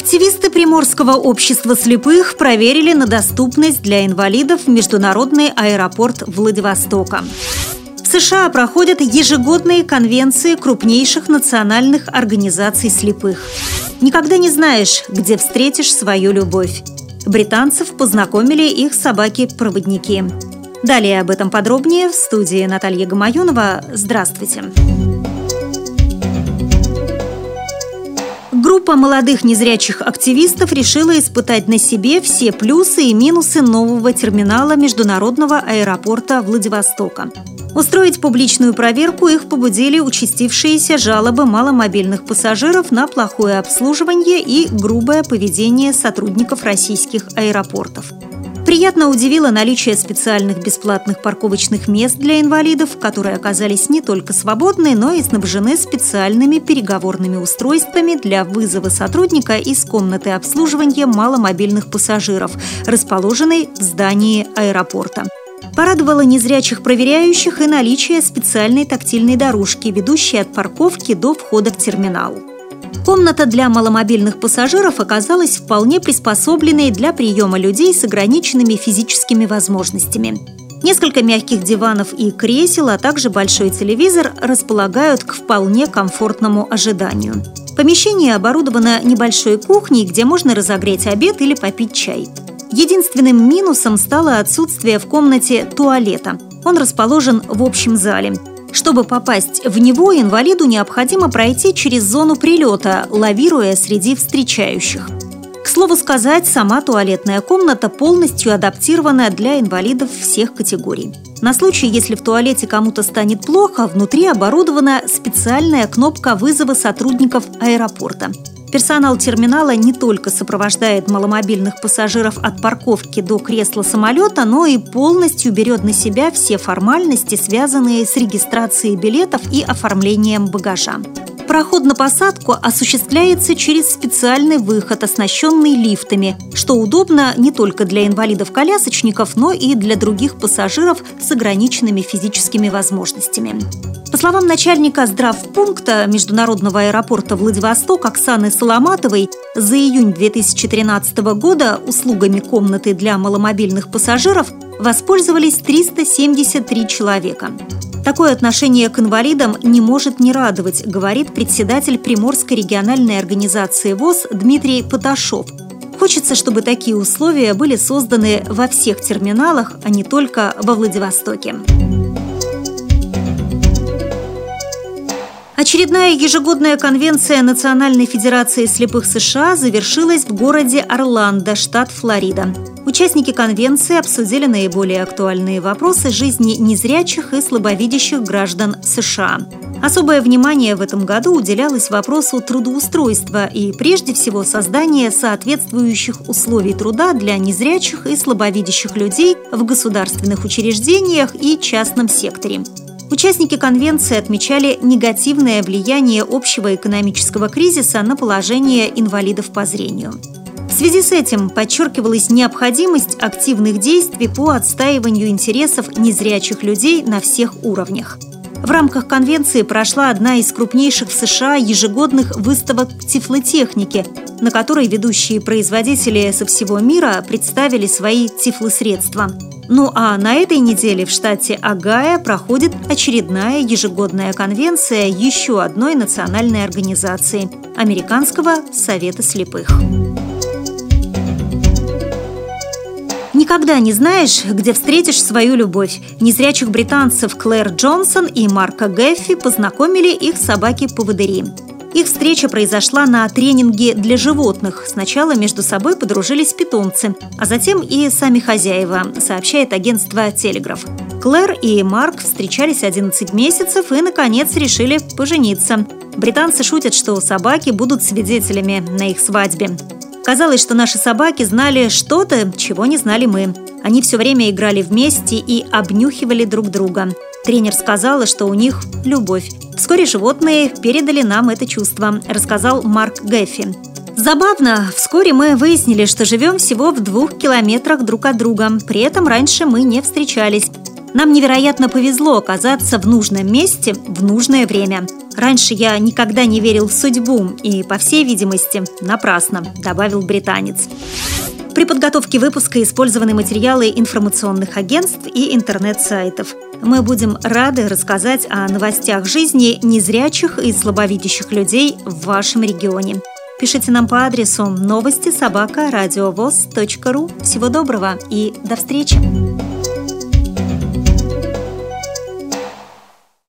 Активисты Приморского общества слепых проверили на доступность для инвалидов международный аэропорт Владивостока. В США проходят ежегодные конвенции крупнейших национальных организаций слепых. Никогда не знаешь, где встретишь свою любовь. Британцев познакомили их собаки-проводники. Далее об этом подробнее в студии Наталья Гамаюнова. Здравствуйте! Здравствуйте! Группа молодых незрячих активистов решила испытать на себе все плюсы и минусы нового терминала международного аэропорта Владивостока. Устроить публичную проверку их побудили участившиеся жалобы маломобильных пассажиров на плохое обслуживание и грубое поведение сотрудников российских аэропортов. Приятно удивило наличие специальных бесплатных парковочных мест для инвалидов, которые оказались не только свободны, но и снабжены специальными переговорными устройствами для вызова сотрудника из комнаты обслуживания маломобильных пассажиров, расположенной в здании аэропорта. Порадовало незрячих проверяющих и наличие специальной тактильной дорожки, ведущей от парковки до входа в терминал. Комната для маломобильных пассажиров оказалась вполне приспособленной для приема людей с ограниченными физическими возможностями. Несколько мягких диванов и кресел, а также большой телевизор располагают к вполне комфортному ожиданию. Помещение оборудовано небольшой кухней, где можно разогреть обед или попить чай. Единственным минусом стало отсутствие в комнате туалета. Он расположен в общем зале. Чтобы попасть в него, инвалиду необходимо пройти через зону прилета, лавируя среди встречающих. К слову сказать, сама туалетная комната полностью адаптирована для инвалидов всех категорий. На случай, если в туалете кому-то станет плохо, внутри оборудована специальная кнопка вызова сотрудников аэропорта. Персонал терминала не только сопровождает маломобильных пассажиров от парковки до кресла самолета, но и полностью берет на себя все формальности, связанные с регистрацией билетов и оформлением багажа. Проход на посадку осуществляется через специальный выход, оснащенный лифтами, что удобно не только для инвалидов-колясочников, но и для других пассажиров с ограниченными физическими возможностями. По словам начальника здравпункта Международного аэропорта Владивосток Оксаны Соломатовой, за июнь 2013 года услугами комнаты для маломобильных пассажиров воспользовались 373 человека. Такое отношение к инвалидам не может не радовать, говорит председатель Приморской региональной организации ВОЗ Дмитрий Поташов. Хочется, чтобы такие условия были созданы во всех терминалах, а не только во Владивостоке. Очередная ежегодная конвенция Национальной Федерации слепых США завершилась в городе Орландо, штат Флорида. Участники конвенции обсудили наиболее актуальные вопросы жизни незрячих и слабовидящих граждан США. Особое внимание в этом году уделялось вопросу трудоустройства и, прежде всего, создания соответствующих условий труда для незрячих и слабовидящих людей в государственных учреждениях и частном секторе. Участники конвенции отмечали негативное влияние общего экономического кризиса на положение инвалидов по зрению. В связи с этим подчеркивалась необходимость активных действий по отстаиванию интересов незрячих людей на всех уровнях. В рамках конвенции прошла одна из крупнейших в США ежегодных выставок тифлотехники, на которой ведущие производители со всего мира представили свои тифлосредства – ну а на этой неделе в штате Агая проходит очередная ежегодная конвенция еще одной национальной организации – Американского совета слепых. Никогда не знаешь, где встретишь свою любовь. Незрячих британцев Клэр Джонсон и Марка Гэффи познакомили их собаки-поводыри. Их встреча произошла на тренинге для животных. Сначала между собой подружились питомцы, а затем и сами хозяева, сообщает агентство «Телеграф». Клэр и Марк встречались 11 месяцев и, наконец, решили пожениться. Британцы шутят, что собаки будут свидетелями на их свадьбе. Казалось, что наши собаки знали что-то, чего не знали мы. Они все время играли вместе и обнюхивали друг друга. Тренер сказала, что у них любовь. Вскоре животные передали нам это чувство, рассказал Марк Гэффи. Забавно, вскоре мы выяснили, что живем всего в двух километрах друг от друга. При этом раньше мы не встречались. Нам невероятно повезло оказаться в нужном месте в нужное время. Раньше я никогда не верил в судьбу и, по всей видимости, напрасно, добавил британец. При подготовке выпуска использованы материалы информационных агентств и интернет-сайтов. Мы будем рады рассказать о новостях жизни незрячих и слабовидящих людей в вашем регионе. Пишите нам по адресу новости собака ру. Всего доброго и до встречи!